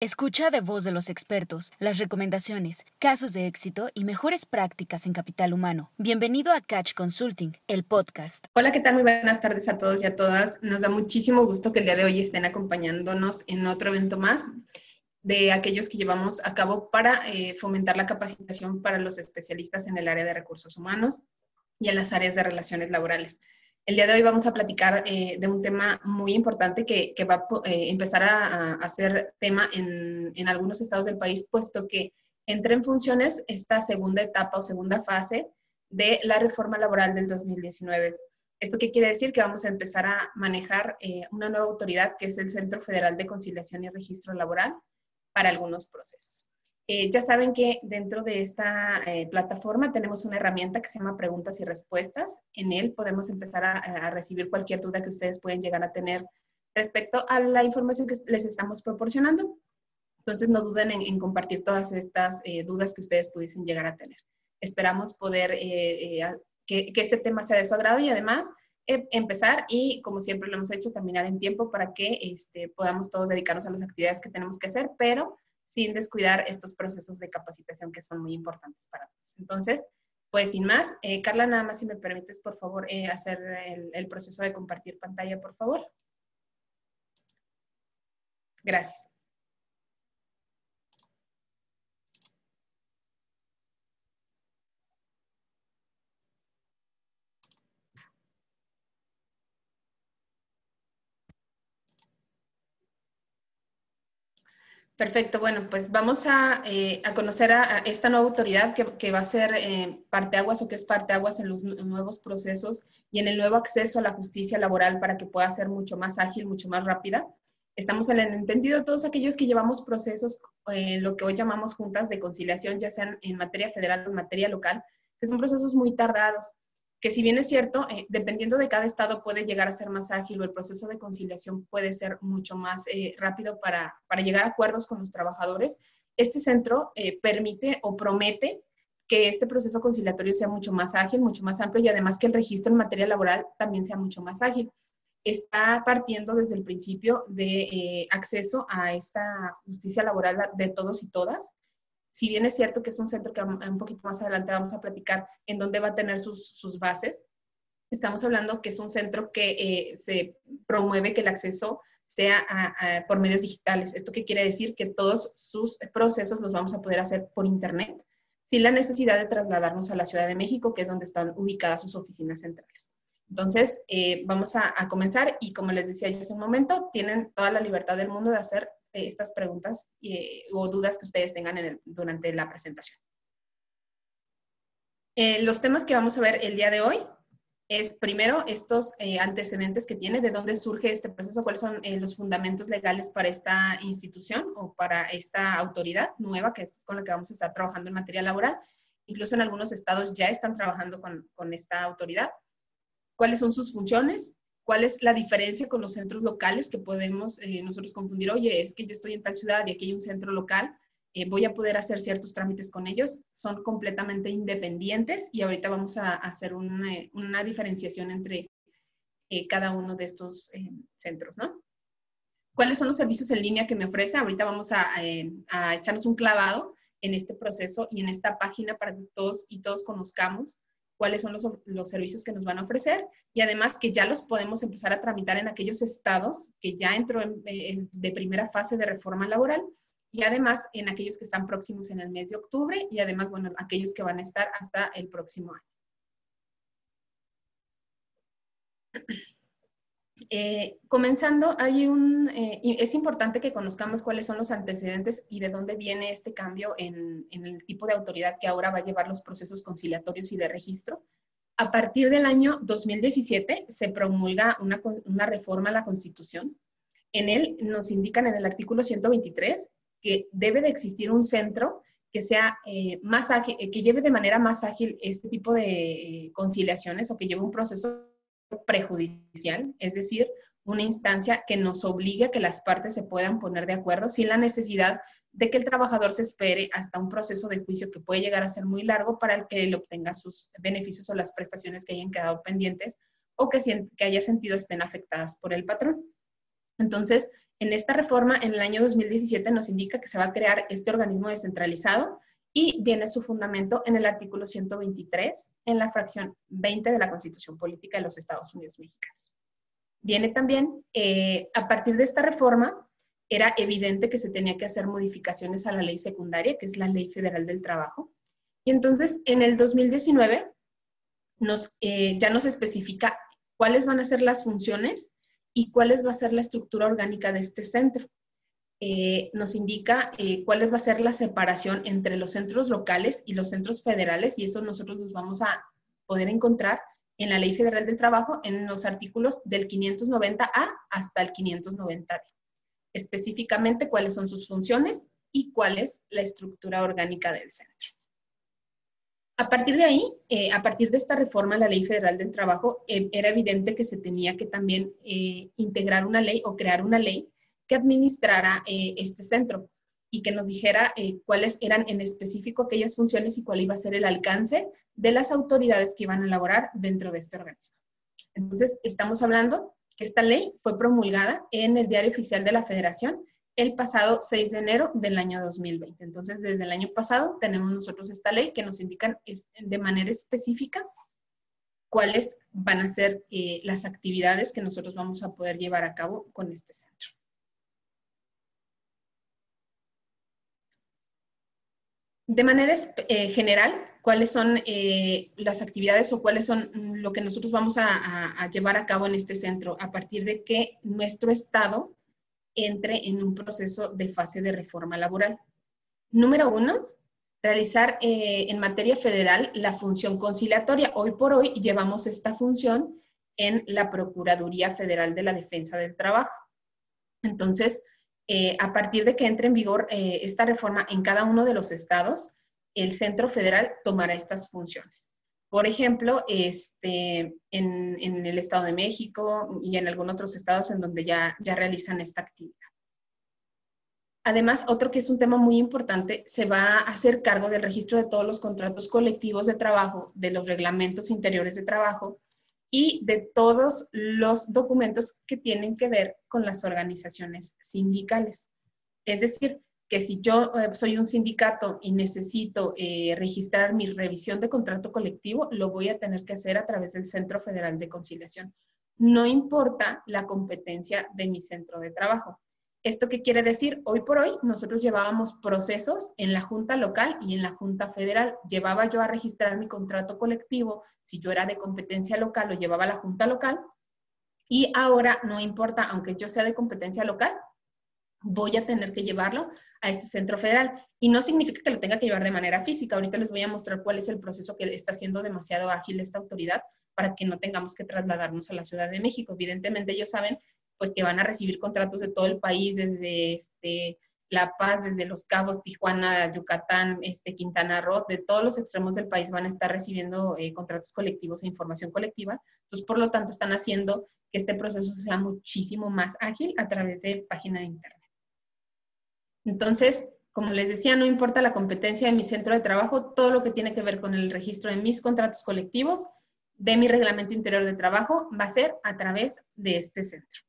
Escucha de voz de los expertos las recomendaciones, casos de éxito y mejores prácticas en capital humano. Bienvenido a Catch Consulting, el podcast. Hola, ¿qué tal? Muy buenas tardes a todos y a todas. Nos da muchísimo gusto que el día de hoy estén acompañándonos en otro evento más de aquellos que llevamos a cabo para eh, fomentar la capacitación para los especialistas en el área de recursos humanos y en las áreas de relaciones laborales. El día de hoy vamos a platicar eh, de un tema muy importante que, va a eh, empezar a, a, ser tema en, algunos estados del país, puesto que entra en funciones esta segunda etapa o segunda fase de la reforma laboral del 2019. ¿Esto qué quiere decir? Que vamos a empezar a manejar eh, una nueva autoridad que es el Centro Federal de Conciliación y Registro Laboral para algunos procesos. Eh, ya saben que dentro de esta eh, plataforma tenemos una herramienta que se llama preguntas y respuestas. En él podemos empezar a, recibir cualquier duda que ustedes pueden llegar a tener respecto a la información que les estamos proporcionando. Entonces no duden en, compartir todas estas eh, dudas que ustedes pudiesen llegar a tener. Esperamos poder que, que, este tema sea de su agrado y además empezar y, como siempre lo hemos hecho, terminar en tiempo para que este, podamos todos dedicarnos a las actividades que tenemos que hacer, pero sin descuidar estos procesos de capacitación que son muy importantes para todos. Entonces, pues sin más, eh, Carla, nada más si me permites, por favor, eh, hacer el, el proceso de compartir pantalla, por favor. Gracias. Perfecto, bueno, pues vamos a, eh, conocer a, esta nueva autoridad que, va a ser eh, parteaguas o que es parteaguas en los nuevos procesos y en el nuevo acceso a la justicia laboral para que pueda ser mucho más ágil, mucho más rápida. Estamos en el entendido de todos aquellos que llevamos procesos, eh, lo que hoy llamamos juntas de conciliación, ya sean en materia federal o en materia local, que son procesos muy tardados que si bien es cierto, eh, dependiendo de cada estado puede llegar a ser más ágil o el proceso de conciliación puede ser mucho más eh, rápido para, para, llegar a acuerdos con los trabajadores, este centro eh, permite o promete que este proceso conciliatorio sea mucho más ágil, mucho más amplio y además que el registro en materia laboral también sea mucho más ágil. Está partiendo desde el principio de acceso a esta justicia laboral de todos y todas, si bien es cierto que es un centro que un poquito más adelante vamos a platicar en dónde va a tener sus, sus bases, estamos hablando que es un centro que eh, se promueve que el acceso sea por medios digitales. ¿Esto qué quiere decir? Que todos sus procesos los vamos a poder hacer por Internet, sin la necesidad de trasladarnos a la Ciudad de México, que es donde están ubicadas sus oficinas centrales. Entonces, eh, vamos a, a, comenzar y como les decía yo hace un momento, tienen toda la libertad del mundo de hacer estas preguntas eh, o dudas que ustedes tengan durante la presentación. Eh, los temas que vamos a ver el día de hoy es primero estos antecedentes que tiene, de dónde surge este proceso, cuáles son los fundamentos legales para esta institución o para esta autoridad nueva que es con la que vamos a estar trabajando en materia laboral. Incluso en algunos estados ya están trabajando con, con esta autoridad. ¿Cuáles son sus funciones? Cuál es la diferencia con los centros locales que podemos eh, nosotros confundir, oye, es que yo estoy en tal ciudad y aquí hay un centro local, eh, voy a poder hacer ciertos trámites con ellos, son completamente independientes y ahorita vamos a, hacer una, diferenciación entre eh, cada uno de estos centros, ¿no? ¿Cuáles son los servicios en línea que me ofrece? Ahorita vamos a, a echarnos un clavado en este proceso y en esta página para que todos y todos conozcamos cuáles son los, servicios que nos van a ofrecer y además que ya los podemos empezar a tramitar en aquellos estados que ya entró en, de primera fase de reforma laboral y además en aquellos que están próximos en el mes de octubre y además, bueno, aquellos que van a estar hasta el próximo año. Eh, comenzando, hay un, eh, es importante que conozcamos cuáles son los antecedentes y de dónde viene este cambio en, el tipo de autoridad que ahora va a llevar los procesos conciliatorios y de registro. A partir del año 2017 se promulga una, una reforma a la Constitución. En él nos indican en el artículo 123 que debe de existir un centro que sea eh, más ágil, que lleve de manera más ágil este tipo de conciliaciones o que lleve un proceso prejudicial, es decir, una instancia que nos obligue a que las partes se puedan poner de acuerdo sin la necesidad de que el trabajador se espere hasta un proceso de juicio que puede llegar a ser muy largo para el que él obtenga sus beneficios o las prestaciones que hayan quedado pendientes o que, que haya sentido estén afectadas por el patrón. Entonces, en esta reforma, en el año 2017, nos indica que se va a crear este organismo descentralizado y viene su fundamento en el artículo 123, en la fracción 20 de la Constitución Política de los Estados Unidos Mexicanos. Viene también, eh, a partir de esta reforma, era evidente que se tenía que hacer modificaciones a la ley secundaria, que es la Ley Federal del Trabajo. Y entonces, en el 2019, nos, eh, ya nos especifica cuáles van a ser las funciones y cuál va a ser la estructura orgánica de este centro. Eh, nos indica eh, cuál va a ser la separación entre los centros locales y los centros federales y eso nosotros nos vamos a poder encontrar en la Ley Federal del Trabajo en los artículos del 590A hasta el 590B. Específicamente cuáles son sus funciones y cuál es la estructura orgánica del centro. A partir de ahí, eh, a partir de esta reforma a la Ley Federal del Trabajo, eh, era evidente que se tenía que también integrar una ley o crear una ley que administrara este centro y que nos dijera cuáles eran en específico aquellas funciones y cuál iba a ser el alcance de las autoridades que iban a elaborar dentro de este organismo. Entonces, estamos hablando que esta ley fue promulgada en el Diario Oficial de la Federación el pasado 6 de enero del año 2020. Entonces, desde el año pasado tenemos nosotros esta ley que nos indica de manera específica cuáles van a ser eh, las actividades que nosotros vamos a poder llevar a cabo con este centro. De manera eh, general, ¿cuáles son eh, las actividades o cuáles son lo que nosotros vamos a llevar a cabo en este centro a partir de que nuestro Estado entre en un proceso de fase de reforma laboral. Número uno, realizar eh, en materia federal la función conciliatoria. Hoy por hoy llevamos esta función en la Procuraduría Federal de la Defensa del Trabajo. Entonces, eh, a partir de que entre en vigor eh, esta reforma en cada uno de los estados, el Centro Federal tomará estas funciones. Por ejemplo, este, en, el Estado de México y en algunos otros estados en donde ya, ya realizan esta actividad. Además, otro que es un tema muy importante, se va a hacer cargo del registro de todos los contratos colectivos de trabajo, de los reglamentos interiores de trabajo y de todos los documentos que tienen que ver con las organizaciones sindicales. Es decir, que si yo eh, soy un sindicato y necesito eh, registrar mi revisión de contrato colectivo, lo voy a tener que hacer a través del Centro Federal de Conciliación. No importa la competencia de mi centro de trabajo. ¿Esto qué quiere decir? Hoy por hoy nosotros llevábamos procesos en la Junta local y en la Junta federal. Llevaba yo a registrar mi contrato colectivo, si yo era de competencia local, lo llevaba a la Junta local. Y ahora no importa, aunque yo sea de competencia local, voy a tener que llevarlo a este centro federal. Y no significa que lo tenga que llevar de manera física. Ahorita les voy a mostrar cuál es el proceso que está haciendo demasiado ágil esta autoridad para que no tengamos que trasladarnos a la Ciudad de México. Evidentemente ellos saben pues que van a recibir contratos de todo el país, desde este, La Paz, desde Los Cabos, Tijuana, Yucatán, este, Quintana Roo, de todos los extremos del país van a estar recibiendo eh, contratos colectivos e información colectiva. Entonces, por lo tanto, están haciendo que este proceso sea muchísimo más ágil a través de página de internet. Entonces, como les decía, no importa la competencia de mi centro de trabajo, todo lo que tiene que ver con el registro de mis contratos colectivos, de mi reglamento interior de trabajo, va a ser a través de este centro.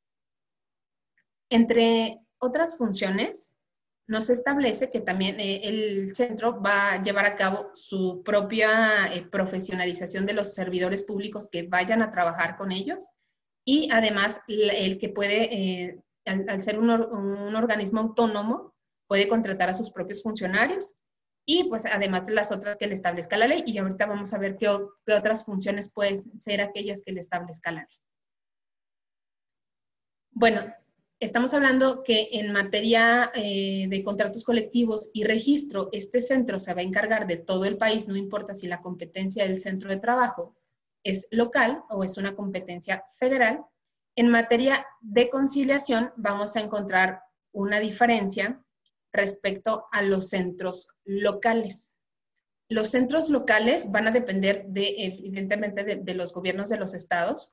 Entre otras funciones, nos establece que también eh, el centro va a llevar a cabo su propia eh, profesionalización de los servidores públicos que vayan a trabajar con ellos y además el, que puede, eh, al, ser un, organismo autónomo, puede contratar a sus propios funcionarios y pues además de las otras que le establezca la ley. Y ahorita vamos a ver qué, otras funciones pueden ser aquellas que le establezca la ley. Bueno, estamos hablando que en materia eh, de contratos colectivos y registro, este centro se va a encargar de todo el país, no importa si la competencia del centro de trabajo es local o es una competencia federal. En materia de conciliación vamos a encontrar una diferencia respecto a los centros locales. Los centros locales van a depender de, evidentemente, de, los gobiernos de los estados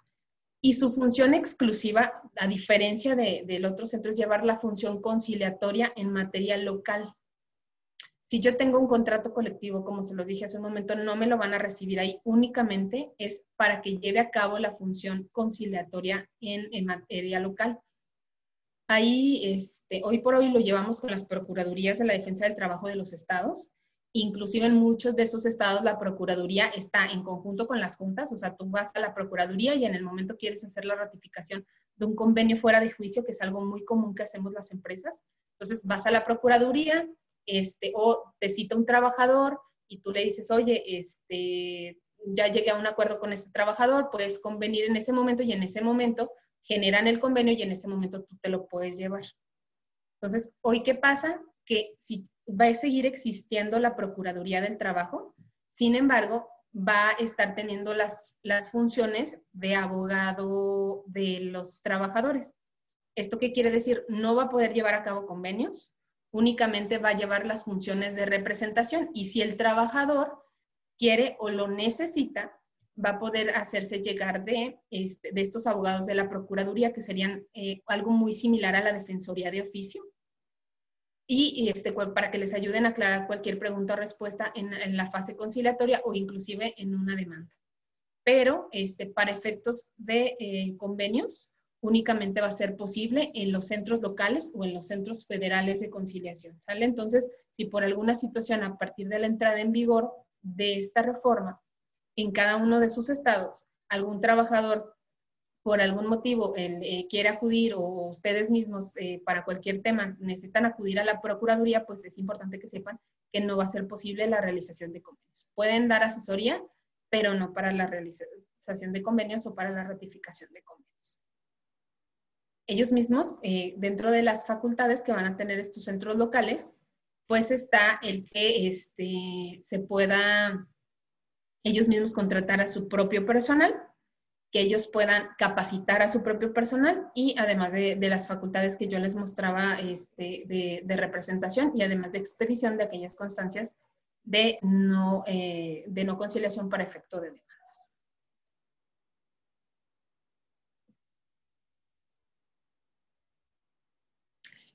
y su función exclusiva, a diferencia del otro centro, es llevar la función conciliatoria en materia local. Si yo tengo un contrato colectivo, como se los dije hace un momento, no me lo van a recibir ahí, únicamente es para que lleve a cabo la función conciliatoria en materia local. Ahí, este, hoy por hoy lo llevamos con las Procuradurías de la Defensa del Trabajo de los estados. Inclusive en muchos de esos estados la Procuraduría está en conjunto con las juntas, o sea, tú vas a la Procuraduría y en el momento quieres hacer la ratificación de un convenio fuera de juicio, que es algo muy común que hacemos las empresas. Entonces vas a la Procuraduría este, o te cita un trabajador y tú le dices, oye, este, ya llegué a un acuerdo con ese trabajador, puedes convenir en ese momento y en ese momento generan el convenio y en ese momento tú te lo puedes llevar. Entonces, hoy, ¿qué pasa? Que si va a seguir existiendo la Procuraduría del Trabajo, sin embargo, va a estar teniendo las, las funciones de abogado de los trabajadores. ¿Esto qué quiere decir? No va a poder llevar a cabo convenios, únicamente va a llevar las funciones de representación y si el trabajador quiere o lo necesita, va a poder hacerse llegar de, este, de estos abogados de la Procuraduría, que serían eh, algo muy similar a la Defensoría de Oficio, y, este, para que les ayuden a aclarar cualquier pregunta o respuesta en, la fase conciliatoria o inclusive en una demanda. Pero este, para efectos de eh, convenios, únicamente va a ser posible en los centros locales o en los centros federales de conciliación. ¿Sale? Entonces, si por alguna situación a partir de la entrada en vigor de esta reforma en cada uno de sus estados, algún trabajador por algún motivo eh, quiere acudir o ustedes mismos eh, para cualquier tema necesitan acudir a la Procuraduría, pues es importante que sepan que no va a ser posible la realización de convenios. Pueden dar asesoría, pero no para la realización de convenios o para la ratificación de convenios. Ellos mismos, eh, dentro de las facultades que van a tener estos centros locales, pues está el que este, se pueda ellos mismos contratar a su propio personal, que ellos puedan capacitar a su propio personal y además de, las facultades que yo les mostraba este, de, representación y además de expedición de aquellas constancias de no, eh, de no conciliación para efecto de demandas.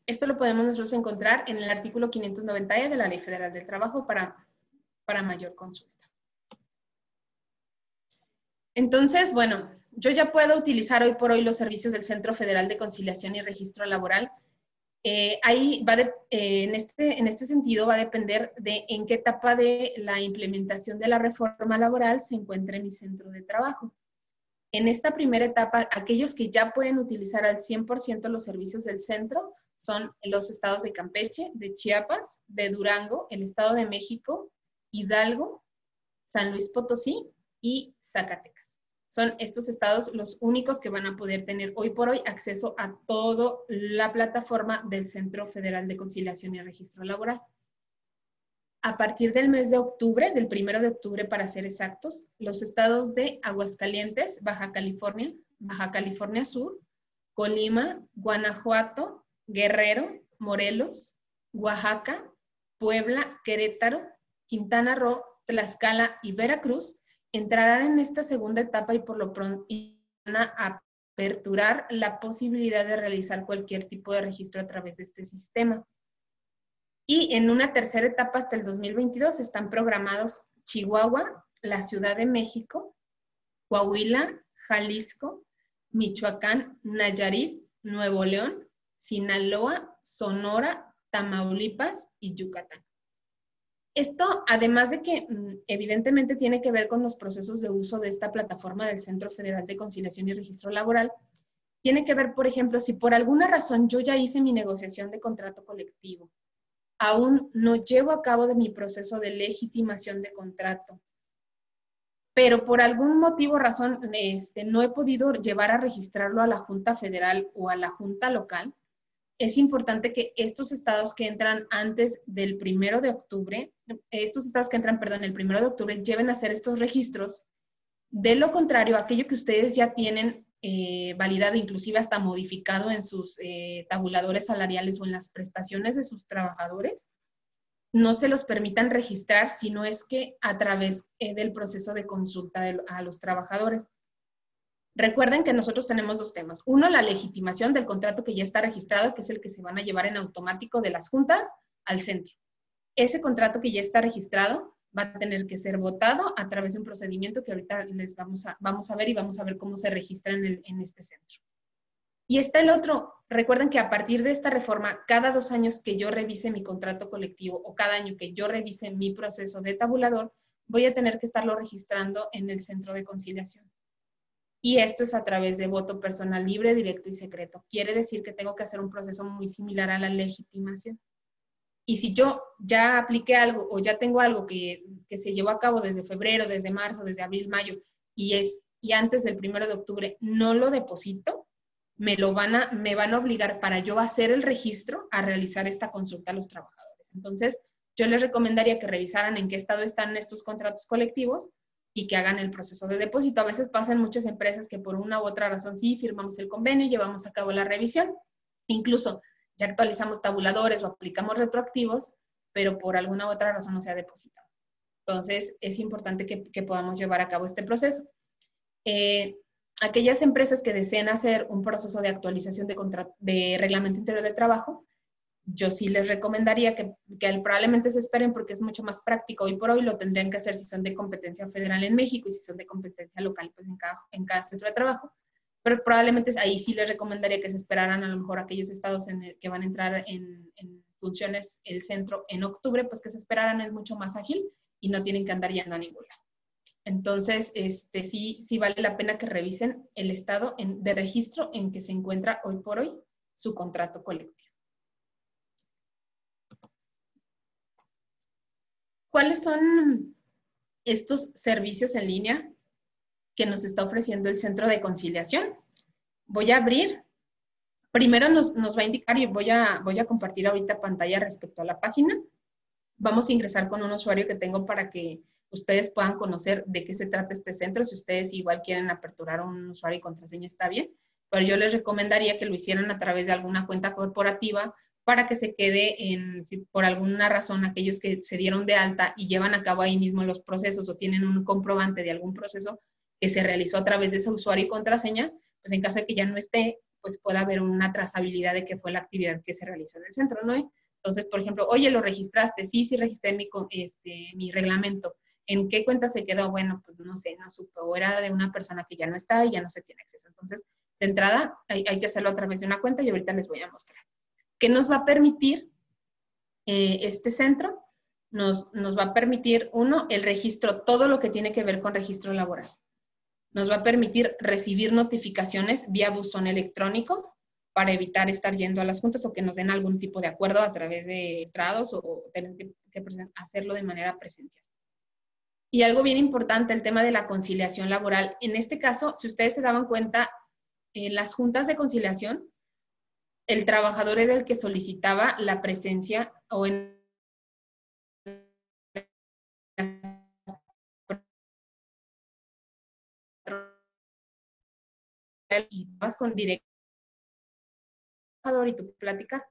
Esto lo podemos nosotros encontrar en el artículo 590E de la Ley Federal del Trabajo para, para mayor consulta. Entonces, bueno, yo ya puedo utilizar hoy por hoy los servicios del Centro Federal de Conciliación y Registro Laboral. Eh, ahí va eh, en, este, en este sentido va a depender de en qué etapa de la implementación de la reforma laboral se encuentre mi centro de trabajo. En esta primera etapa, aquellos que ya pueden utilizar al 100% los servicios del centro son los estados de Campeche, de Chiapas, de Durango, el Estado de México, Hidalgo, San Luis Potosí y Zacatecas. Son estos estados los únicos que van a poder tener hoy por hoy acceso a toda la plataforma del Centro Federal de Conciliación y Registro Laboral. A partir del mes de octubre, del primero de octubre para ser exactos, los estados de Aguascalientes, Baja California, Baja California Sur, Colima, Guanajuato, Guerrero, Morelos, Oaxaca, Puebla, Querétaro, Quintana Roo, Tlaxcala y Veracruz entrarán en esta segunda etapa y por lo pronto van a aperturar la posibilidad de realizar cualquier tipo de registro a través de este sistema. Y en una tercera etapa hasta el 2022 están programados Chihuahua, la Ciudad de México, Coahuila, Jalisco, Michoacán, Nayarit, Nuevo León, Sinaloa, Sonora, Tamaulipas y Yucatán. Esto, además de que mm, evidentemente tiene que ver con los procesos de uso de esta plataforma del Centro Federal de Conciliación y Registro Laboral, tiene que ver, por ejemplo, si por alguna razón yo ya hice mi negociación de contrato colectivo, aún no llevo a cabo de mi proceso de legitimación de contrato, pero por algún motivo, razón, este, no he podido llevar a registrarlo a la Junta Federal o a la Junta Local, es importante que estos estados que entran antes del primero de octubre, estos estados que entran, perdón, el primero de octubre, lleven a hacer estos registros. De lo contrario, aquello que ustedes ya tienen eh, validado, inclusive hasta modificado en sus eh, tabuladores salariales o en las prestaciones de sus trabajadores, no se los permitan registrar, sino es que a través eh, del proceso de consulta a los trabajadores. Recuerden que nosotros tenemos dos temas. Uno, la legitimación del contrato que ya está registrado, que es el que se van a llevar en automático de las juntas al centro. Ese contrato que ya está registrado va a tener que ser votado a través de un procedimiento que ahorita les vamos a, vamos a ver y vamos a ver cómo se registra en, en este centro. Y está el otro. Recuerden que a partir de esta reforma, cada dos años que yo revise mi contrato colectivo o cada año que yo revise mi proceso de tabulador, voy a tener que estarlo registrando en el centro de conciliación. Y esto es a través de voto personal libre, directo y secreto. Quiere decir que tengo que hacer un proceso muy similar a la legitimación. Y si yo ya apliqué algo o ya tengo algo que, que se llevó a cabo desde febrero, desde marzo, desde abril, mayo, y, es, y antes del primero de octubre no lo deposito, me, lo van a, me van a obligar para yo hacer el registro a realizar esta consulta a los trabajadores. Entonces, yo les recomendaría que revisaran en qué estado están estos contratos colectivos y que hagan el proceso de depósito. A veces pasan muchas empresas que por una u otra razón sí firmamos el convenio, llevamos a cabo la revisión, incluso ya actualizamos tabuladores o aplicamos retroactivos, pero por alguna u otra razón no se ha depositado. Entonces, es importante que, podamos llevar a cabo este proceso. Eh, aquellas empresas que deseen hacer un proceso de actualización de, de reglamento interior de trabajo, yo sí les recomendaría que, probablemente se esperen porque es mucho más práctico. Hoy por hoy lo tendrían que hacer si son de competencia federal en México y si son de competencia local, pues en cada, en cada centro de trabajo. Pero probablemente ahí sí les recomendaría que se esperaran a lo mejor aquellos estados en el que van a entrar en, funciones el centro en octubre, pues que se esperaran es mucho más ágil y no tienen que andar yendo a ningún. Entonces, este, sí, sí vale la pena que revisen el estado de registro en que se encuentra hoy por hoy su contrato colectivo. ¿Cuáles son estos servicios en línea que nos está ofreciendo el centro de conciliación? Voy a abrir. Primero nos, va a indicar y voy a, voy a compartir ahorita pantalla respecto a la página. Vamos a ingresar con un usuario que tengo para que ustedes puedan conocer de qué se trata este centro. Si ustedes igual quieren aperturar un usuario y contraseña, está bien. Pero yo les recomendaría que lo hicieran a través de alguna cuenta corporativa para que se quede en, si por alguna razón aquellos que se dieron de alta y llevan a cabo ahí mismo los procesos o tienen un comprobante de algún proceso que se realizó a través de ese usuario y contraseña, pues en caso de que ya no esté, pues pueda haber una trazabilidad de qué fue la actividad que se realizó en el centro, ¿no? Entonces, por ejemplo, oye, ¿lo registraste? Sí, sí registré mi, este, mi reglamento. ¿En qué cuenta se quedó? Bueno, pues no sé, no supe, o era de una persona que ya no está y ya no se tiene acceso. Entonces, de entrada, hay, hay que hacerlo a través de una cuenta y ahorita les voy a mostrar. ¿Qué nos va a permitir eh, este centro? Nos, nos va a permitir, uno, el registro, todo lo que tiene que ver con registro laboral. Nos va a permitir recibir notificaciones vía buzón electrónico para evitar estar yendo a las juntas o que nos den algún tipo de acuerdo a través de estrados o, tener que, hacerlo de manera presencial. Y algo bien importante, el tema de la conciliación laboral. En este caso, si ustedes se daban cuenta, en las juntas de conciliación el trabajador era el que solicitaba la presencia o en y vas con directo y tu plática.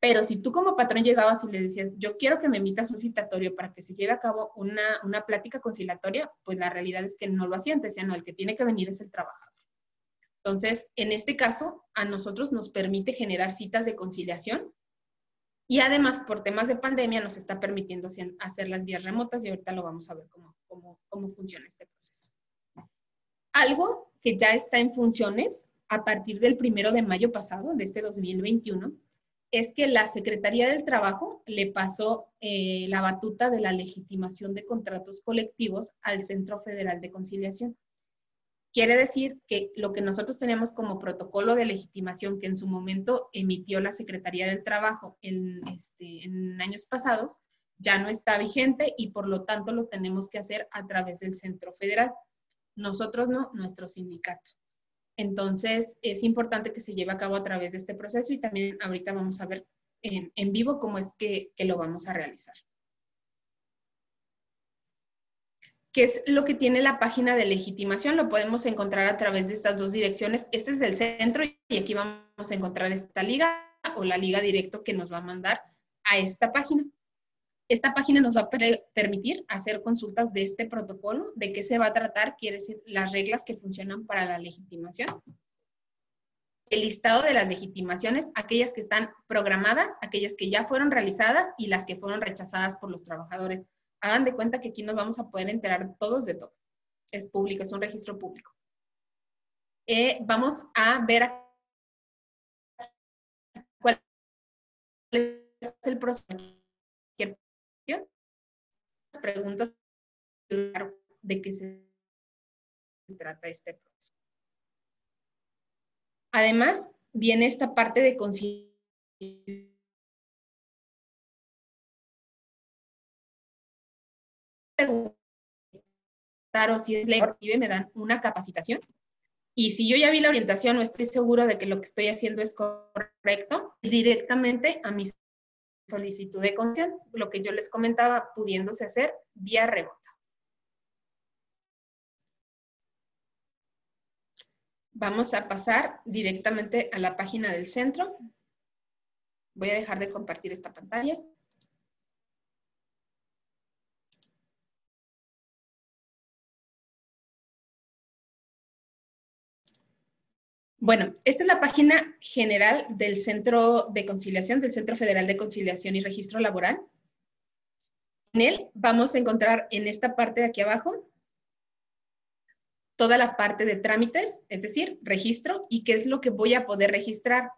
Pero si tú como patrón llegabas y le decías, yo quiero que me emitas un citatorio para que se lleve a cabo una, una plática conciliatoria, pues la realidad es que no lo hacían, te decían, no, el que tiene que venir es el trabajador. Entonces, en este caso, a nosotros nos permite generar citas de conciliación y además, por temas de pandemia, nos está permitiendo hacer las vías remotas y ahorita lo vamos a ver cómo, cómo, funciona este proceso. Algo que ya está en funciones a partir del primero de mayo pasado, de este 2021, es que la Secretaría del Trabajo le pasó eh, la batuta de la legitimación de contratos colectivos al Centro Federal de Conciliación. Quiere decir que lo que nosotros tenemos como protocolo de legitimación que en su momento emitió la Secretaría del Trabajo en, este, en años pasados, ya no está vigente y por lo tanto lo tenemos que hacer a través del Centro Federal. Nosotros no, nuestro sindicato. Entonces, es importante que se lleve a cabo a través de este proceso y también ahorita vamos a ver en, vivo cómo es que lo vamos a realizar. ¿Qué es lo que tiene la página de legitimación. Lo podemos encontrar a través de estas dos direcciones. Este es el centro y aquí vamos a encontrar esta liga o la liga directo que nos va a mandar a esta página. Esta página nos va a permitir hacer consultas de este protocolo, de qué se va a tratar, quiere decir las reglas que funcionan para la legitimación. El listado de las legitimaciones, aquellas que están programadas, aquellas que ya fueron realizadas y las que fueron rechazadas por los trabajadores hagan de cuenta que aquí nos vamos a poder enterar todos de todo. Es público, es un registro público. Eh, vamos a ver a cuál es el proceso. Las preguntas de qué se trata este proceso. Además, viene esta parte de conciliación conciencia o si es ley, me dan una capacitación. Y si yo ya vi la orientación o estoy seguro de que lo que estoy haciendo es correcto, directamente a mi solicitud de conciencia, lo que yo les comentaba, pudiéndose hacer vía remota. Vamos a pasar directamente a la página del centro. Voy a dejar de compartir esta pantalla. Bueno, esta es la página general del Centro de Conciliación, del Centro Federal de Conciliación y Registro Laboral. En él vamos a encontrar en esta parte de aquí abajo toda la parte de trámites, es decir, registro, y qué es lo que voy a poder registrar.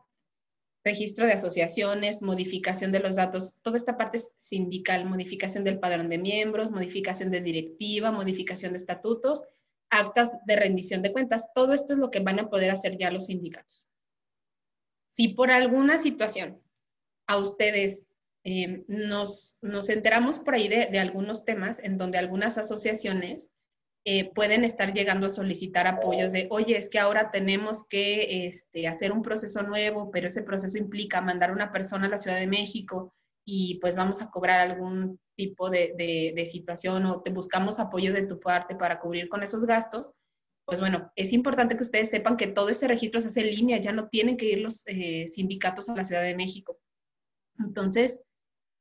Registro de asociaciones, modificación de los datos, toda esta parte es sindical, modificación del padrón de miembros, modificación de directiva, modificación de estatutos, actas de rendición de cuentas. Todo esto es lo que van a poder hacer ya los sindicatos. Si por alguna situación a ustedes eh, nos, nos enteramos por ahí de, de algunos temas en donde algunas asociaciones eh, pueden estar llegando a solicitar apoyos de, oye, es que ahora tenemos que este, hacer un proceso nuevo, pero ese proceso implica mandar una persona a la Ciudad de México y pues vamos a cobrar algún tipo de, de, situación o te buscamos apoyo de tu parte para cubrir con esos gastos, pues bueno, es importante que ustedes sepan que todo ese registro se hace en línea, ya no tienen que ir los eh, sindicatos a la Ciudad de México. Entonces,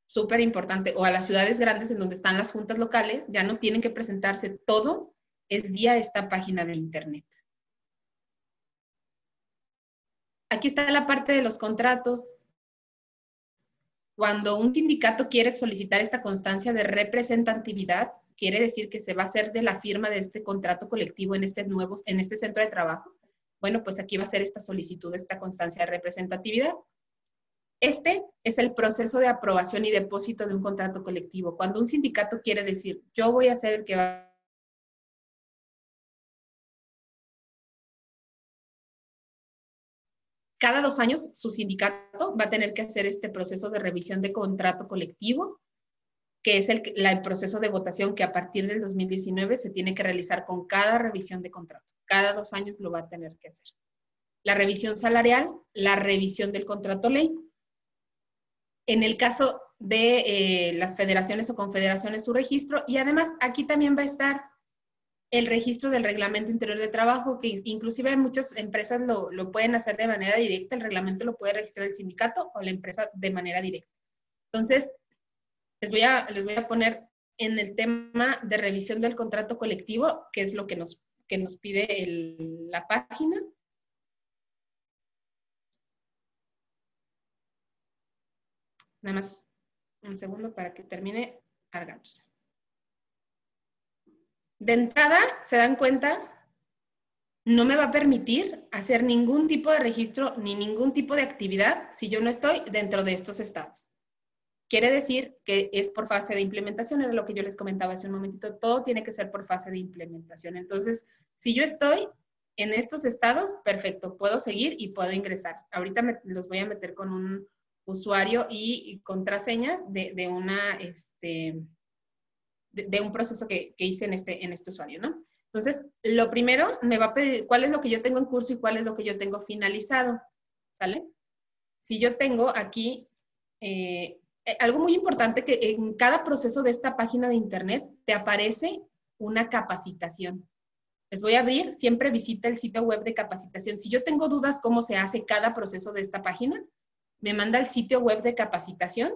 súper importante, o a las ciudades grandes en donde están las juntas locales, ya no tienen que presentarse todo es vía esta página de internet. Aquí está la parte de los contratos. Cuando un sindicato quiere solicitar esta constancia de representatividad, quiere decir que se va a hacer de la firma de este contrato colectivo en este nuevo, en este centro de trabajo. Bueno, pues aquí va a ser esta solicitud, esta constancia de representatividad. Este es el proceso de aprobación y depósito de un contrato colectivo. Cuando un sindicato quiere decir, yo voy a ser el que va cada dos años su sindicato va a tener que hacer este proceso de revisión de contrato colectivo, que es el, proceso de votación que a partir del 2019 se tiene que realizar con cada revisión de contrato. Cada dos años lo va a tener que hacer. La revisión salarial, la revisión del contrato ley. En el caso de eh, las federaciones o confederaciones, su registro. Y además aquí también va a estar el registro del reglamento interior de trabajo, que inclusive muchas empresas lo, pueden hacer de manera directa, el reglamento lo puede registrar el sindicato o la empresa de manera directa. Entonces, les voy a, les voy a poner en el tema de revisión del contrato colectivo, que es lo que nos, que nos pide la página. Nada más un segundo para que termine cargándose. De entrada, se dan cuenta, no me va a permitir hacer ningún tipo de registro ni ningún tipo de actividad si yo no estoy dentro de estos estados. Quiere decir que es por fase de implementación, era lo que yo les comentaba hace un momentito, todo tiene que ser por fase de implementación. Entonces, si yo estoy en estos estados, perfecto, puedo seguir y puedo ingresar. Ahorita me, los voy a meter con un usuario y, contraseñas de, de una, este, de, un proceso que, hice en este, en este usuario, ¿no? Entonces, lo primero me va a pedir cuál es lo que yo tengo en curso y cuál es lo que yo tengo finalizado, ¿sale? Si yo tengo aquí eh, eh, algo muy importante que en cada proceso de esta página de internet te aparece una capacitación. Les voy a abrir, siempre visita el sitio web de capacitación. Si yo tengo dudas cómo se hace cada proceso de esta página, me manda al sitio web de capacitación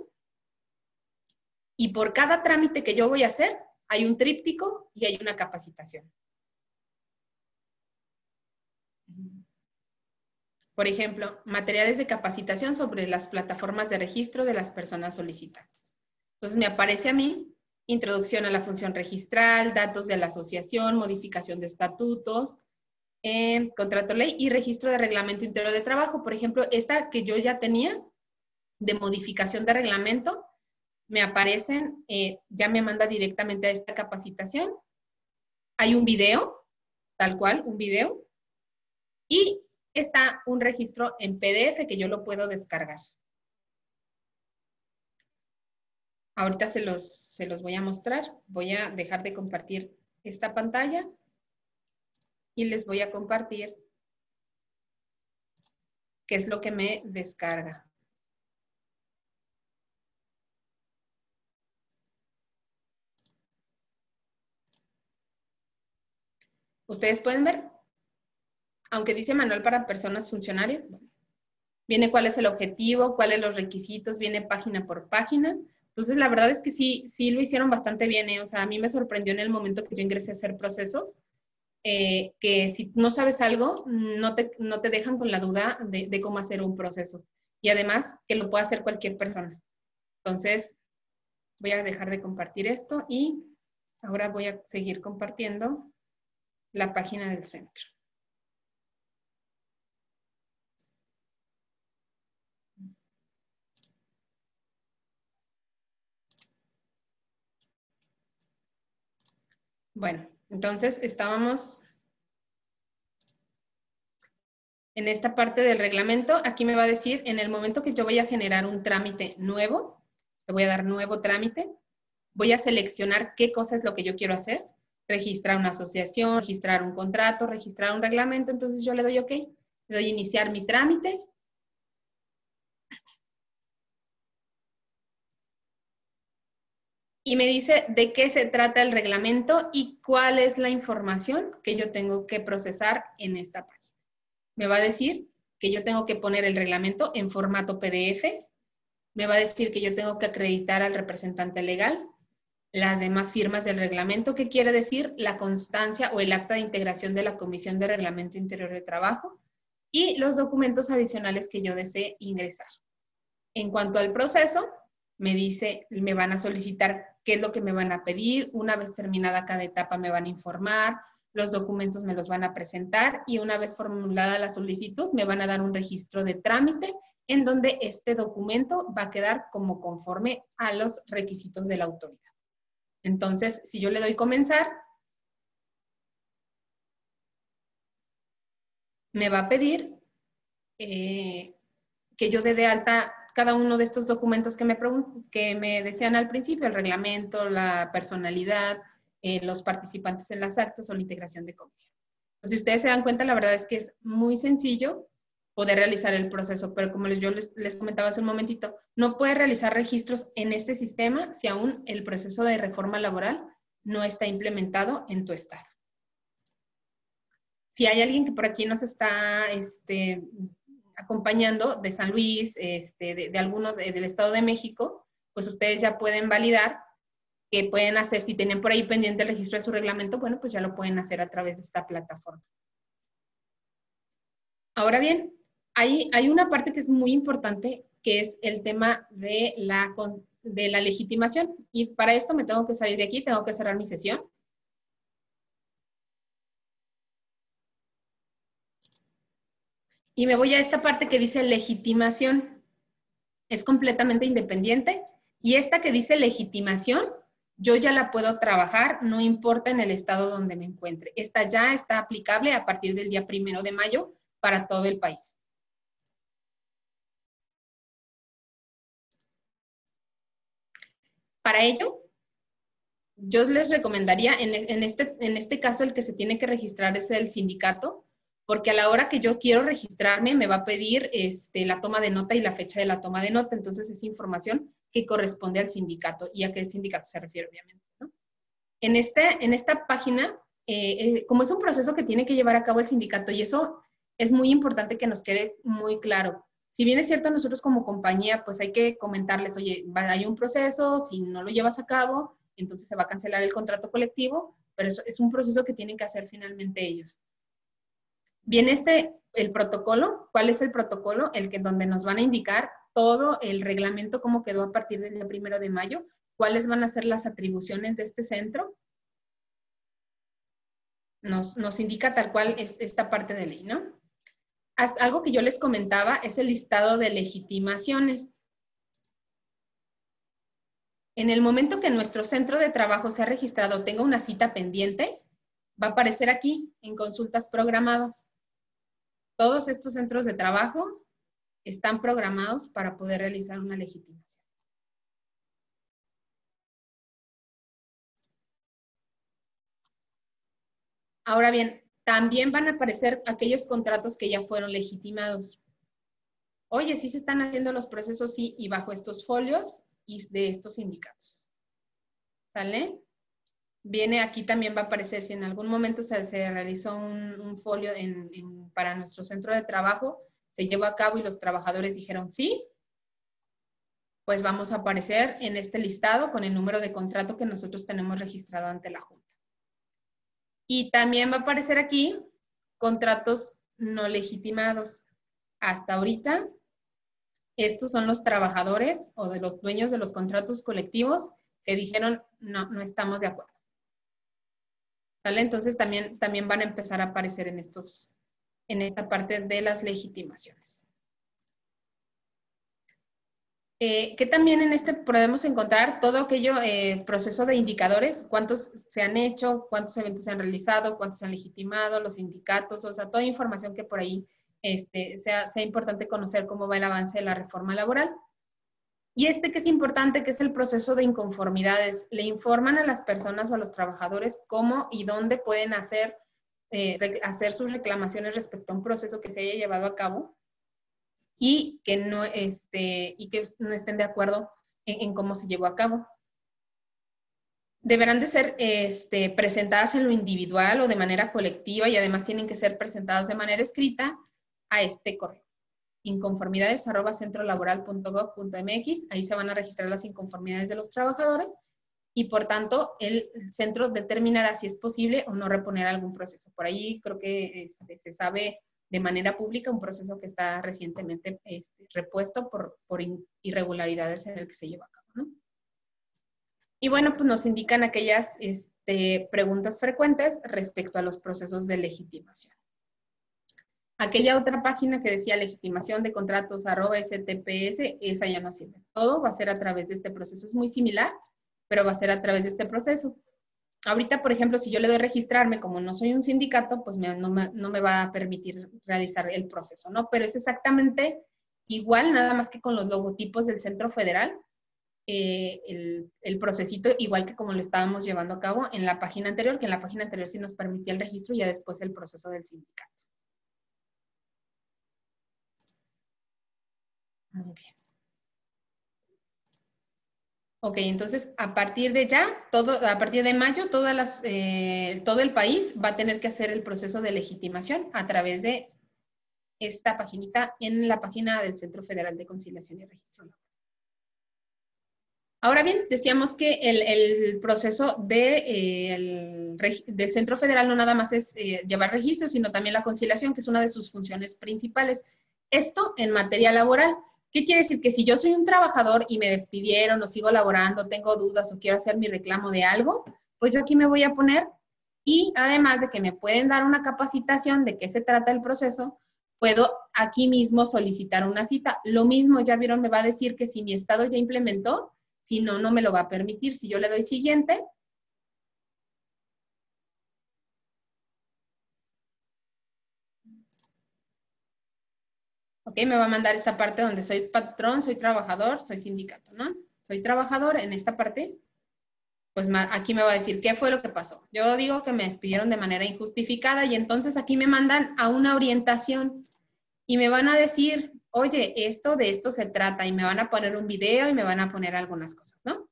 y por cada trámite que yo voy a hacer, hay un tríptico y hay una capacitación. Por ejemplo, materiales de capacitación sobre las plataformas de registro de las personas solicitantes. Entonces me aparece a mí introducción a la función registral, datos de la asociación, modificación de estatutos, contrato ley y registro de reglamento interior de trabajo. Por ejemplo, esta que yo ya tenía, de modificación de reglamento, me aparecen, eh, ya me manda directamente a esta capacitación. Hay un video, tal cual, un video. Y está un registro en PDF que yo lo puedo descargar. Ahorita se los, se los voy a mostrar. Voy a dejar de compartir esta pantalla y les voy a compartir qué es lo que me descarga. Ustedes pueden ver, aunque dice manual para personas funcionarias, viene cuál es el objetivo, cuáles los requisitos, viene página por página. Entonces, la verdad es que sí, sí lo hicieron bastante bien. ¿eh? O sea, a mí me sorprendió en el momento que yo ingresé a hacer procesos, eh, que si no sabes algo, no te, no te dejan con la duda de, de, cómo hacer un proceso. Y además, que lo puede hacer cualquier persona. Entonces, voy a dejar de compartir esto y ahora voy a seguir compartiendo la página del centro. Bueno, entonces estábamos en esta parte del reglamento. Aquí me va a decir, en el momento que yo voy a generar un trámite nuevo, le voy a dar nuevo trámite, voy a seleccionar qué cosa es lo que yo quiero hacer registrar una asociación, registrar un contrato, registrar un reglamento, entonces yo le doy OK, le doy iniciar mi trámite. Y me dice de qué se trata el reglamento y cuál es la información que yo tengo que procesar en esta página. Me va a decir que yo tengo que poner el reglamento en formato PDF. Me va a decir que yo tengo que acreditar al representante legal, las demás firmas del reglamento, que quiere decir la constancia o el acta de integración de la Comisión de Reglamento Interior de Trabajo y los documentos adicionales que yo desee ingresar. En cuanto al proceso, me dice, me van a solicitar qué es lo que me van a pedir, una vez terminada cada etapa me van a informar, los documentos me los van a presentar y una vez formulada la solicitud me van a dar un registro de trámite en donde este documento va a quedar como conforme a los requisitos de la autoridad. Entonces, si yo le doy comenzar, me va a pedir eh, que yo dé de alta cada uno de estos documentos que me, que me decían al principio, el reglamento, la personalidad, eh, los participantes en las actas o la integración de comisión. Si ustedes se dan cuenta, la verdad es que es muy sencillo poder realizar el proceso, pero como yo les, comentaba hace un momentito, no puede realizar registros en este sistema si aún el proceso de reforma laboral no está implementado en tu estado. Si hay alguien que por aquí nos está este, acompañando de San Luis, este, de, alguno del Estado de México, pues ustedes ya pueden validar que pueden hacer, si tienen por ahí pendiente el registro de su reglamento, bueno, pues ya lo pueden hacer a través de esta plataforma. Ahora bien, hay, una parte que es muy importante, que es el tema de la, de la legitimación. Y para esto me tengo que salir de aquí, tengo que cerrar mi sesión. Y me voy a esta parte que dice legitimación. Es completamente independiente. Y esta que dice legitimación, yo ya la puedo trabajar, no importa en el estado donde me encuentre. Esta ya está aplicable a partir del día primero de mayo para todo el país. Para ello, yo les recomendaría, en, este, en este caso el que se tiene que registrar es el sindicato, porque a la hora que yo quiero registrarme me va a pedir este, la toma de nota y la fecha de la toma de nota, entonces es información que corresponde al sindicato y a qué sindicato se refiere, obviamente. En, este, en esta página, eh, eh, como es un proceso que tiene que llevar a cabo el sindicato, y eso es muy importante que nos quede muy claro, si bien es cierto, nosotros como compañía, pues hay que comentarles, oye, hay un proceso, si no lo llevas a cabo, entonces se va a cancelar el contrato colectivo, pero eso es un proceso que tienen que hacer finalmente ellos. Bien, este, el protocolo, ¿cuál es el protocolo? El que donde nos van a indicar todo el reglamento, cómo quedó a partir del día primero de mayo, cuáles van a ser las atribuciones de este centro. Nos, nos indica tal cual es esta parte de ley, ¿no? Algo que yo les comentaba es el listado de legitimaciones. En el momento que nuestro centro de trabajo se ha registrado, tenga una cita pendiente, va a aparecer aquí en consultas programadas. Todos estos centros de trabajo están programados para poder realizar una legitimación. Ahora bien, también van a aparecer aquellos contratos que ya fueron legitimados. Oye, sí se están haciendo los procesos, sí, y bajo estos folios y de estos sindicatos. ¿Sale? Viene aquí también va a aparecer si en algún momento se, realizó un, folio para nuestro centro de trabajo, se llevó a cabo y los trabajadores dijeron sí, pues vamos a aparecer en este listado con el número de contrato que nosotros tenemos registrado ante la Junta. Y también va a aparecer aquí contratos no legitimados. Hasta ahorita, estos son los trabajadores o de los dueños de los contratos colectivos que dijeron, no, no estamos de acuerdo. ¿Sale? Entonces también, también van a empezar a aparecer en, estos, en esta parte de las legitimaciones. Eh, que también en este podemos encontrar todo aquello, eh, proceso de indicadores, cuántos se han hecho, cuántos eventos se han realizado, cuántos se han legitimado, los sindicatos, o sea, toda información que por ahí este, sea, sea importante conocer cómo va el avance de la reforma laboral. Y este que es importante, que es el proceso de inconformidades, le informan a las personas o a los trabajadores cómo y dónde pueden hacer, eh, hacer sus reclamaciones respecto a un proceso que se haya llevado a cabo y que no, este, y que no estén de acuerdo en, cómo se llevó a cabo. Deberán de ser este, presentadas en lo individual o de manera colectiva y además tienen que ser presentadas de manera escrita a este correo inconformidades arroba centrolaboral.gov.mx. Ahí se van a registrar las inconformidades de los trabajadores y por tanto el centro determinará si es posible o no reponer algún proceso. Por ahí creo que este, se sabe de manera pública un proceso que está recientemente este, repuesto por, irregularidades en el que se lleva a cabo. Y bueno, pues nos indican aquellas este, preguntas frecuentes respecto a los procesos de legitimación. Aquella otra página que decía legitimación de contratos arroba STPS, esa ya no sirve. Todo va a ser a través de este proceso. Es muy similar, pero va a ser a través de este proceso ahorita, por ejemplo, si yo le doy registrarme, como no soy un sindicato, pues no, me, va a permitir realizar el proceso, ¿no? Pero es exactamente igual, nada más que con los logotipos del Centro Federal, eh, el, el, procesito, igual que como lo estábamos llevando a cabo en la página anterior, que en la página anterior sí nos permitía el registro y ya después el proceso del sindicato. Muy bien. Ok, entonces a partir de ya, todo, a partir de mayo, todas las, eh, todo el país va a tener que hacer el proceso de legitimación a través de esta paginita en la página del Centro Federal de Conciliación y Registro Ahora bien, decíamos que el, proceso de, eh, del Centro Federal no nada más es eh, llevar registro, sino también la conciliación, que es una de sus funciones principales. Esto en materia laboral. ¿Qué quiere decir? Que si yo soy un trabajador y me despidieron o sigo laborando, tengo dudas o quiero hacer mi reclamo de algo, pues yo aquí me voy a poner y además de que me pueden dar una capacitación de qué se trata el proceso, puedo aquí mismo solicitar una cita. Lo mismo, ya vieron, me va a decir que si mi estado ya implementó, si no, no me lo va a permitir. Si yo le doy siguiente, ¿ok? Me va a mandar esa parte donde soy patrón, soy trabajador, soy sindicato, ¿no? Soy trabajador en esta parte, pues aquí me va a decir qué fue lo que pasó. Yo digo que me despidieron de manera injustificada y entonces aquí me mandan a una orientación y me van a decir, oye, esto de esto se trata y me van a poner un video y me van a poner algunas cosas, ¿no?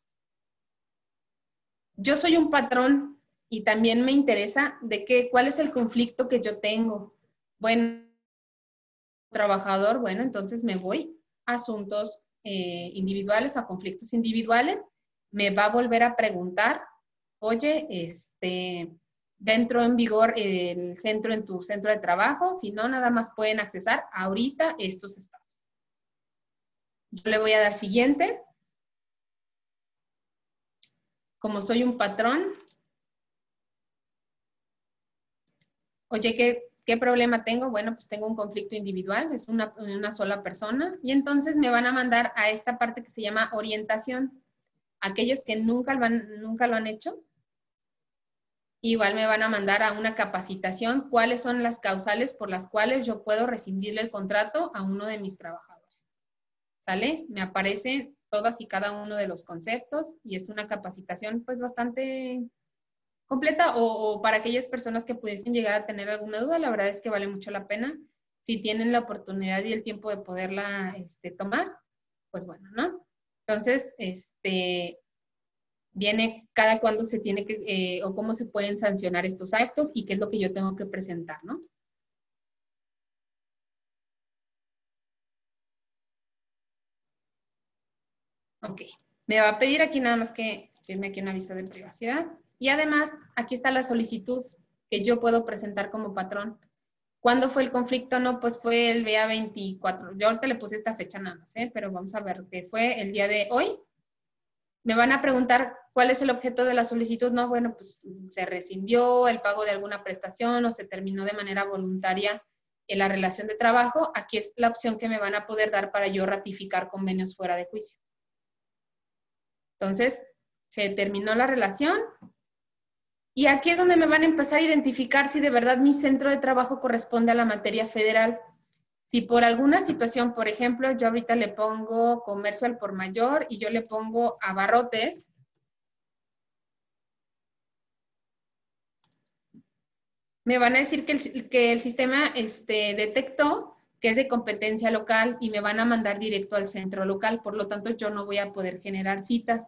Yo soy un patrón y también me interesa de qué, cuál es el conflicto que yo tengo. Bueno, trabajador, bueno, entonces me voy a asuntos eh, individuales, a conflictos individuales, me va a volver a preguntar, oye, este, dentro en vigor el centro en tu centro de trabajo, si no, nada más pueden accesar ahorita estos estados. Yo le voy a dar siguiente. Como soy un patrón, oye, ¿qué, ¿Qué problema tengo? Bueno, pues tengo un conflicto individual, es una, una sola persona, y entonces me van a mandar a esta parte que se llama orientación. Aquellos que nunca lo han, nunca lo han hecho, igual me van a mandar a una capacitación cuáles son las causales por las cuales yo puedo rescindirle el contrato a uno de mis trabajadores. ¿Sale? Me aparecen todas y cada uno de los conceptos y es una capacitación pues bastante completa o, para aquellas personas que pudiesen llegar a tener alguna duda, la verdad es que vale mucho la pena. Si tienen la oportunidad y el tiempo de poderla este, tomar, pues bueno, ¿no? Entonces, este, viene cada cuándo se tiene que, eh, o cómo se pueden sancionar estos actos y qué es lo que yo tengo que presentar, ¿no? Ok, me va a pedir aquí nada más que firme aquí un aviso de privacidad. Y además, aquí está la solicitud que yo puedo presentar como patrón. ¿Cuándo fue el conflicto? No, pues fue el día 24. Yo ahorita le puse esta fecha nada más, ¿eh? pero vamos a ver que fue el día de hoy. Me van a preguntar cuál es el objeto de la solicitud. No, bueno, pues se rescindió el pago de alguna prestación o se terminó de manera voluntaria en la relación de trabajo. Aquí es la opción que me van a poder dar para yo ratificar convenios fuera de juicio. Entonces, se terminó la relación, y aquí es donde me van a empezar a identificar si de verdad mi centro de trabajo corresponde a la materia federal. Si por alguna situación, por ejemplo, yo ahorita le pongo comercio al por mayor y yo le pongo abarrotes, me van a decir que el, sistema este, detectó que es de competencia local y me van a mandar directo al centro local. Por lo tanto, yo no voy a poder generar citas.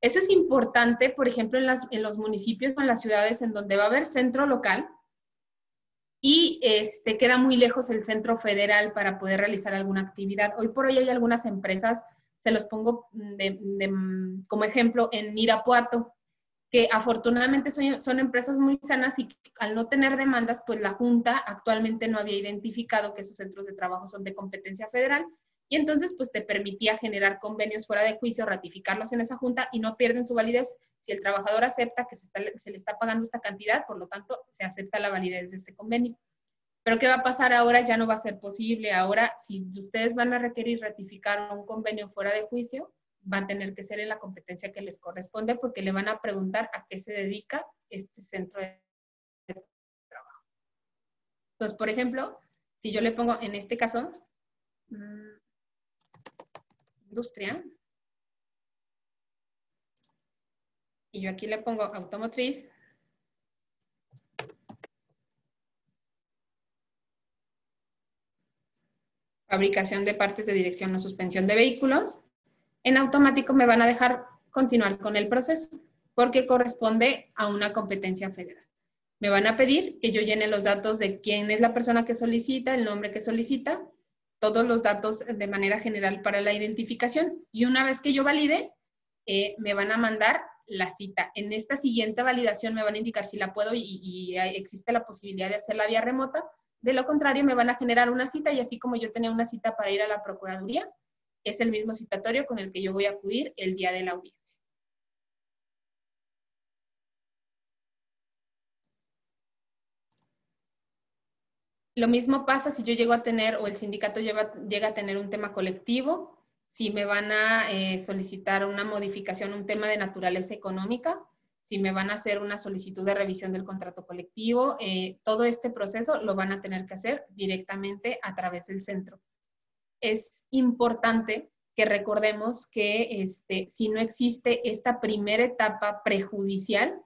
Eso es importante, por ejemplo, en, los municipios o en las ciudades en donde va a haber centro local y este, queda muy lejos el centro federal para poder realizar alguna actividad. Hoy por hoy hay algunas empresas, se los pongo como ejemplo en Irapuato, que afortunadamente son, son, empresas muy sanas y al no tener demandas, pues la Junta actualmente no había identificado que esos centros de trabajo son de competencia federal y entonces pues te permitía generar convenios fuera de juicio, ratificarlos en esa junta y no pierden su validez. Si el trabajador acepta que se, se le está pagando esta cantidad, por lo tanto se acepta la validez de este convenio. Pero ¿qué va a pasar ahora? Ya no va a ser posible. Ahora, si ustedes van a requerir ratificar un convenio fuera de juicio, va a tener que ser en la competencia que les corresponde porque le van a preguntar a qué se dedica este centro de trabajo. Entonces, por ejemplo, si yo le pongo en este caso, mm, industria. Y yo aquí le pongo automotriz. Fabricación de partes de dirección o suspensión de vehículos. En automático me van a dejar continuar con el proceso porque corresponde a una competencia federal. Me van a pedir que yo llene los datos de quién es la persona que solicita, el nombre que solicita, todos los datos de manera general para la identificación y una vez que yo valide, eh, me van a mandar la cita. En esta siguiente validación me van a indicar si la puedo y, existe la posibilidad de hacerla vía remota. De lo contrario, me van a generar una cita y así como yo tenía una cita para ir a la Procuraduría, es el mismo citatorio con el que yo voy a acudir el día de la audiencia. Lo mismo pasa si yo llego a tener o el sindicato llega a tener un tema colectivo, si me van a eh, solicitar una modificación, un tema de naturaleza económica, si me van a hacer una solicitud de revisión del contrato colectivo, eh, todo este proceso lo van a tener que hacer directamente a través del centro. Es importante que recordemos que este, si no existe esta primera etapa prejudicial,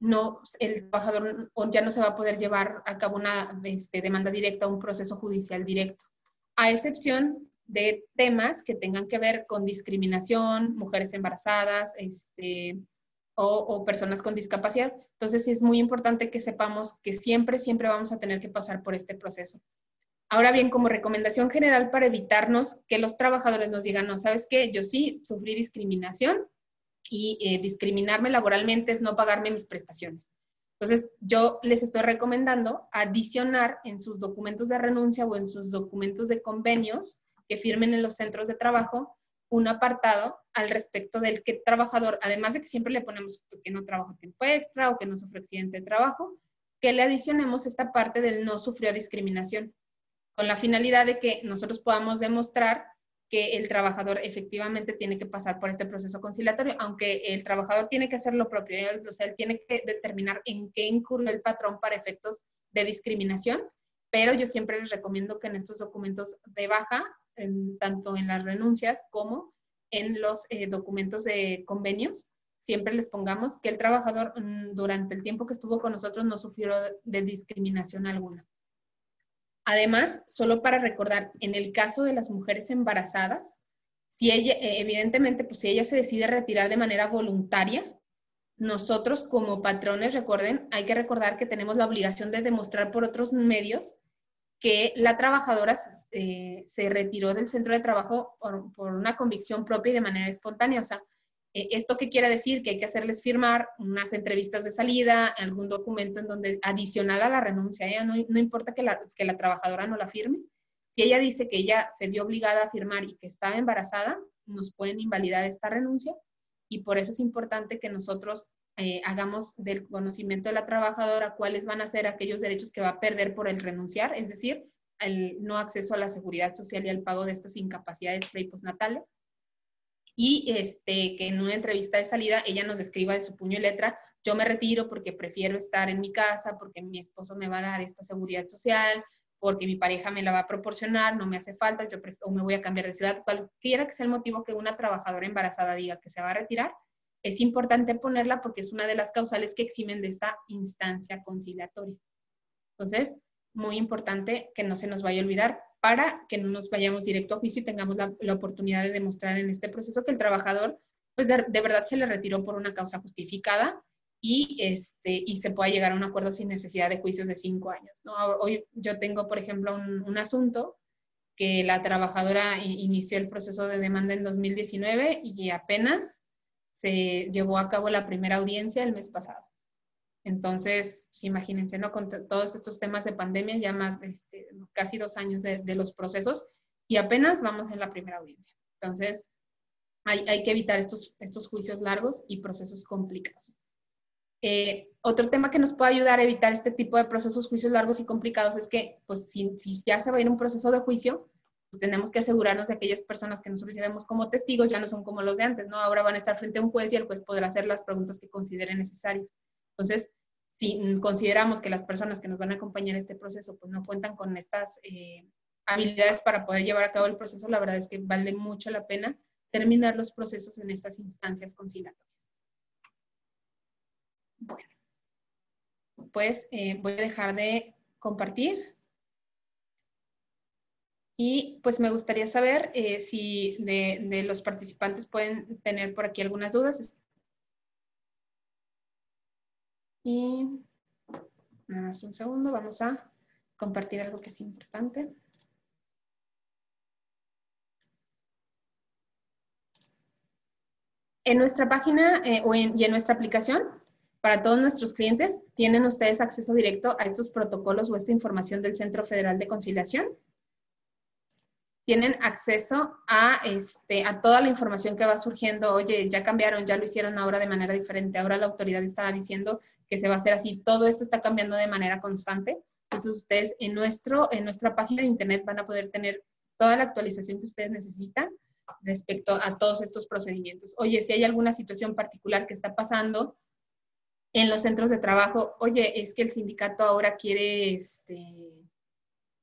no, el trabajador ya no se va a poder llevar a cabo una este, demanda directa un proceso judicial directo, a excepción de temas que tengan que ver con discriminación, mujeres embarazadas este, o, o, personas con discapacidad. Entonces es muy importante que sepamos que siempre, siempre vamos a tener que pasar por este proceso. Ahora bien, como recomendación general para evitarnos que los trabajadores nos digan, no, ¿sabes qué? Yo sí sufrí discriminación, y eh, discriminarme laboralmente es no pagarme mis prestaciones. Entonces, yo les estoy recomendando adicionar en sus documentos de renuncia o en sus documentos de convenios que firmen en los centros de trabajo un apartado al respecto del que trabajador, además de que siempre le ponemos que no trabaja tiempo extra o que no sufre accidente de trabajo, que le adicionemos esta parte del no sufrió discriminación, con la finalidad de que nosotros podamos demostrar que el trabajador efectivamente tiene que pasar por este proceso conciliatorio, aunque el trabajador tiene que hacer lo propio, o sea, él tiene que determinar en qué incurrió el patrón para efectos de discriminación, pero yo siempre les recomiendo que en estos documentos de baja, tanto en las renuncias como en los eh, documentos de convenios, siempre les pongamos que el trabajador mm, durante el tiempo que estuvo con nosotros no sufrió de discriminación alguna. Además, solo para recordar, en el caso de las mujeres embarazadas, si ella, eh, evidentemente, pues si ella se decide retirar de manera voluntaria, nosotros como patrones, recuerden, hay que recordar que tenemos la obligación de demostrar por otros medios que la trabajadora eh, se retiró del centro de trabajo por, una convicción propia y de manera espontánea. Eh, ¿Esto qué quiere decir? Que hay que hacerles firmar unas entrevistas de salida, algún documento en donde adicional a la renuncia, no, no, importa que la, que la trabajadora no la firme. Si ella dice que ella se vio obligada a firmar y que estaba embarazada, nos pueden invalidar esta renuncia y por eso es importante que nosotros eh, hagamos del conocimiento de la trabajadora cuáles van a ser aquellos derechos que va a perder por el renunciar, es decir, el no acceso a la seguridad social y al pago de estas incapacidades pre y postnatales y este, que en una entrevista de salida ella nos describa de su puño y letra, yo me retiro porque prefiero estar en mi casa, porque mi esposo me va a dar esta seguridad social, porque mi pareja me la va a proporcionar, no me hace falta, yo o me voy a cambiar de ciudad, cualquiera que sea el motivo que una trabajadora embarazada diga que se va a retirar, es importante ponerla porque es una de las causales que eximen de esta instancia conciliatoria. Entonces, muy importante que no se nos vaya a olvidar para que no nos vayamos directo a juicio y tengamos la, oportunidad de demostrar en este proceso que el trabajador, pues de, verdad se le retiró por una causa justificada y, este, y se pueda llegar a un acuerdo sin necesidad de juicios de cinco años. Hoy yo tengo, por ejemplo, un, un asunto que la trabajadora inició el proceso de demanda en 2019 y apenas se llevó a cabo la primera audiencia el mes pasado. Entonces, pues, imagínense, ¿no? Con todos estos temas de pandemia, ya más este, casi dos años de, los procesos y apenas vamos en la primera audiencia. Entonces, hay, que evitar estos, estos juicios largos y procesos complicados. Eh, otro tema que nos puede ayudar a evitar este tipo de procesos, juicios largos y complicados, es que, pues, si, ya se va a ir un proceso de juicio, pues tenemos que asegurarnos de aquellas personas que nosotros llevemos como testigos ya no son como los de antes, ¿no? Ahora van a estar frente a un juez y el juez podrá hacer las preguntas que considere necesarias. Entonces, si consideramos que las personas que nos van a acompañar en este proceso pues no cuentan con estas eh, habilidades para poder llevar a cabo el proceso, la verdad es que vale mucho la pena terminar los procesos en estas instancias conciliatorias. Bueno, pues eh, voy a dejar de compartir. Y pues me gustaría saber eh, si de, los participantes pueden tener por aquí algunas dudas. Y más un segundo, vamos a compartir algo que es importante. En nuestra página eh, o y en nuestra aplicación, para todos nuestros clientes, tienen ustedes acceso directo a estos protocolos o esta información del Centro Federal de Conciliación tienen acceso a, este, a toda la información que va surgiendo. Oye, ya cambiaron, ya lo hicieron ahora de manera diferente. Ahora la autoridad estaba diciendo que se va a hacer así. Todo esto está cambiando de manera constante. Entonces ustedes en, nuestro, en nuestra página de internet van a poder tener toda la actualización que ustedes necesitan respecto a todos estos procedimientos. Oye, si hay alguna situación particular que está pasando en los centros de trabajo, oye, es que el sindicato ahora quiere este,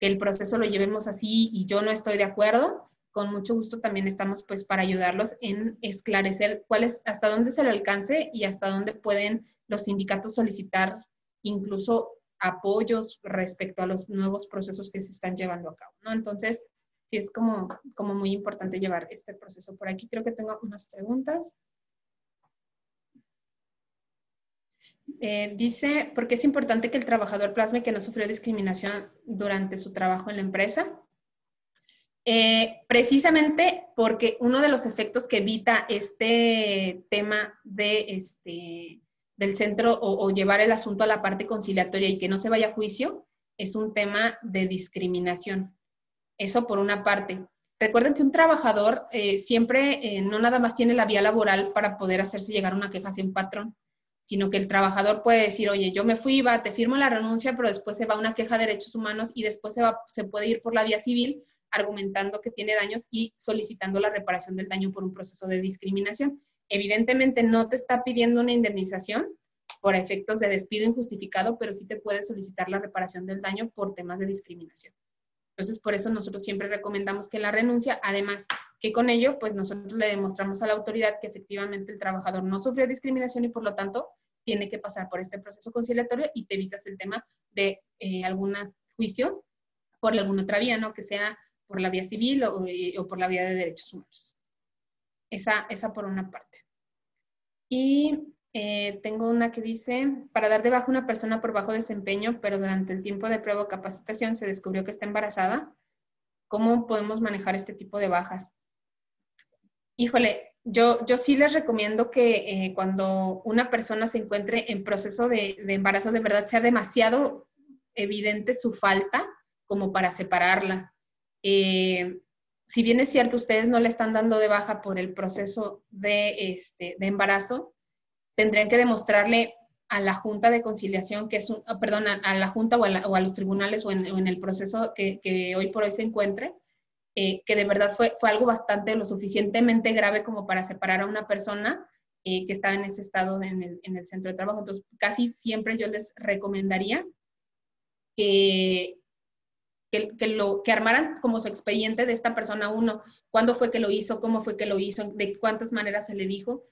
el proceso lo llevemos así y yo no estoy de acuerdo, con mucho gusto también estamos pues para ayudarlos en esclarecer cuál es, hasta dónde se le alcance y hasta dónde pueden los sindicatos solicitar incluso apoyos respecto a los nuevos procesos que se están llevando a cabo, ¿no? Entonces, sí es como, como muy importante llevar este proceso. Por aquí creo que tengo unas preguntas. Eh, dice, ¿por qué es importante que el trabajador plasme que no sufrió discriminación durante su trabajo en la empresa? Eh, precisamente porque uno de los efectos que evita este tema de este, del centro o, llevar el asunto a la parte conciliatoria y que no se vaya a juicio es un tema de discriminación. Eso por una parte. Recuerden que un trabajador eh, siempre no nada más tiene la vía laboral para poder hacerse llegar una queja un patrón sino que el trabajador puede decir, oye, yo me fui, va, te firmo la renuncia, pero después se va una queja de derechos humanos y después se, va, se puede ir por la vía civil argumentando que tiene daños y solicitando la reparación del daño por un proceso de discriminación. Evidentemente no te está pidiendo una indemnización por efectos de despido injustificado, pero sí te puede solicitar la reparación del daño por temas de discriminación. Entonces, por eso nosotros siempre recomendamos que la renuncia, además que con ello, pues nosotros le demostramos a la autoridad que efectivamente el trabajador no sufrió discriminación y por lo tanto tiene que pasar por este proceso conciliatorio y te evitas el tema de eh, algún juicio por alguna otra vía, ¿no? Que sea por la vía civil o, eh, por la vía de derechos humanos. Esa, esa por una parte. Y eh, tengo una que dice, para dar de baja una persona por bajo desempeño, pero durante el tiempo de prueba o capacitación se descubrió que está embarazada, ¿cómo podemos manejar este tipo de bajas? Híjole, yo, yo sí les recomiendo que eh, cuando una persona se encuentre en proceso de, embarazo, de verdad sea demasiado evidente su falta como para separarla. Eh, si bien es cierto, ustedes no le están dando de baja por el proceso de, este, de embarazo, tendrían que demostrarle a la Junta de Conciliación, que es un, ah, perdón, a, la Junta o a, los tribunales o en, el proceso que, que, hoy por hoy se encuentre, eh, que de verdad fue, fue algo bastante, lo suficientemente grave como para separar a una persona eh, que estaba en ese estado en, el, en, el, centro de trabajo. Entonces, casi siempre yo les recomendaría que, que, lo, que armaran como su expediente de esta persona, uno, cuándo fue que lo hizo, cómo fue que lo hizo, de cuántas maneras se le dijo,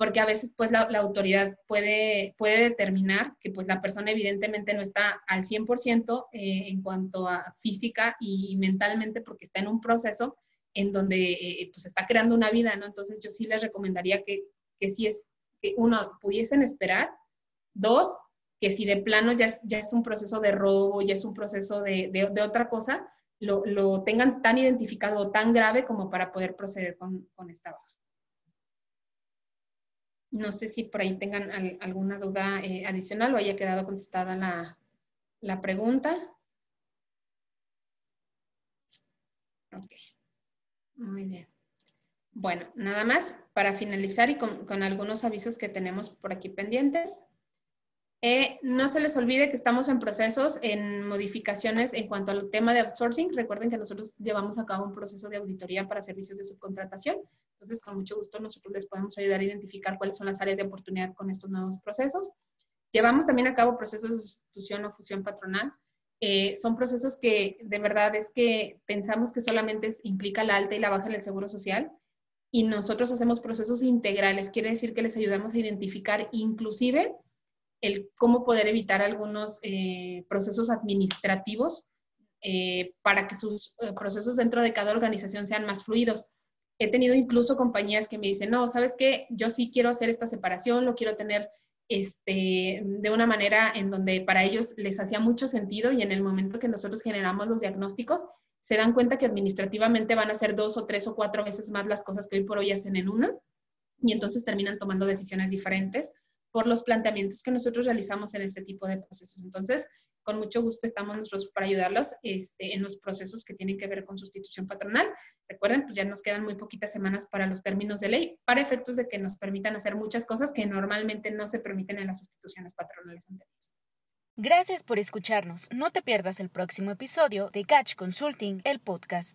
porque a veces pues la, autoridad puede, puede determinar que pues la persona evidentemente no está al 100% eh, en cuanto a física y mentalmente porque está en un proceso en donde eh, pues está creando una vida, ¿no? Entonces yo sí les recomendaría que, que si es, que uno, pudiesen esperar, dos, que si de plano ya es, ya es un proceso de robo, ya es un proceso de, de, otra cosa, lo, lo, tengan tan identificado o tan grave como para poder proceder con, con esta baja. No sé si por ahí tengan alguna duda eh, adicional o haya quedado contestada la, la pregunta. Ok, muy bien. Bueno, nada más para finalizar y con, con algunos avisos que tenemos por aquí pendientes. Eh, no se les olvide que estamos en procesos, en modificaciones en cuanto al tema de outsourcing. Recuerden que nosotros llevamos a cabo un proceso de auditoría para servicios de subcontratación. Entonces, con mucho gusto nosotros les podemos ayudar a identificar cuáles son las áreas de oportunidad con estos nuevos procesos. Llevamos también a cabo procesos de sustitución o fusión patronal. Eh, son procesos que de verdad es que pensamos que solamente implica la alta y la baja en el seguro social y nosotros hacemos procesos integrales. Quiere decir que les ayudamos a identificar inclusive el cómo poder evitar algunos eh, procesos administrativos eh, para que sus eh, procesos dentro de cada organización sean más fluidos. He tenido incluso compañías que me dicen, no, ¿sabes qué? Yo sí quiero hacer esta separación, lo quiero tener este, de una manera en donde para ellos les hacía mucho sentido y en el momento que nosotros generamos los diagnósticos, se dan cuenta que administrativamente van a ser dos o tres o cuatro veces más las cosas que hoy por hoy hacen en una y entonces terminan tomando decisiones diferentes por los planteamientos que nosotros realizamos en este tipo de procesos. Entonces, con mucho gusto estamos nosotros para ayudarlos este, en los procesos que tienen que ver con sustitución patronal. Recuerden, pues ya nos quedan muy poquitas semanas para los términos de ley, para efectos de que nos permitan hacer muchas cosas que normalmente no se permiten en las sustituciones patronales anteriores. Gracias por escucharnos. No te pierdas el próximo episodio de Catch Consulting, el podcast.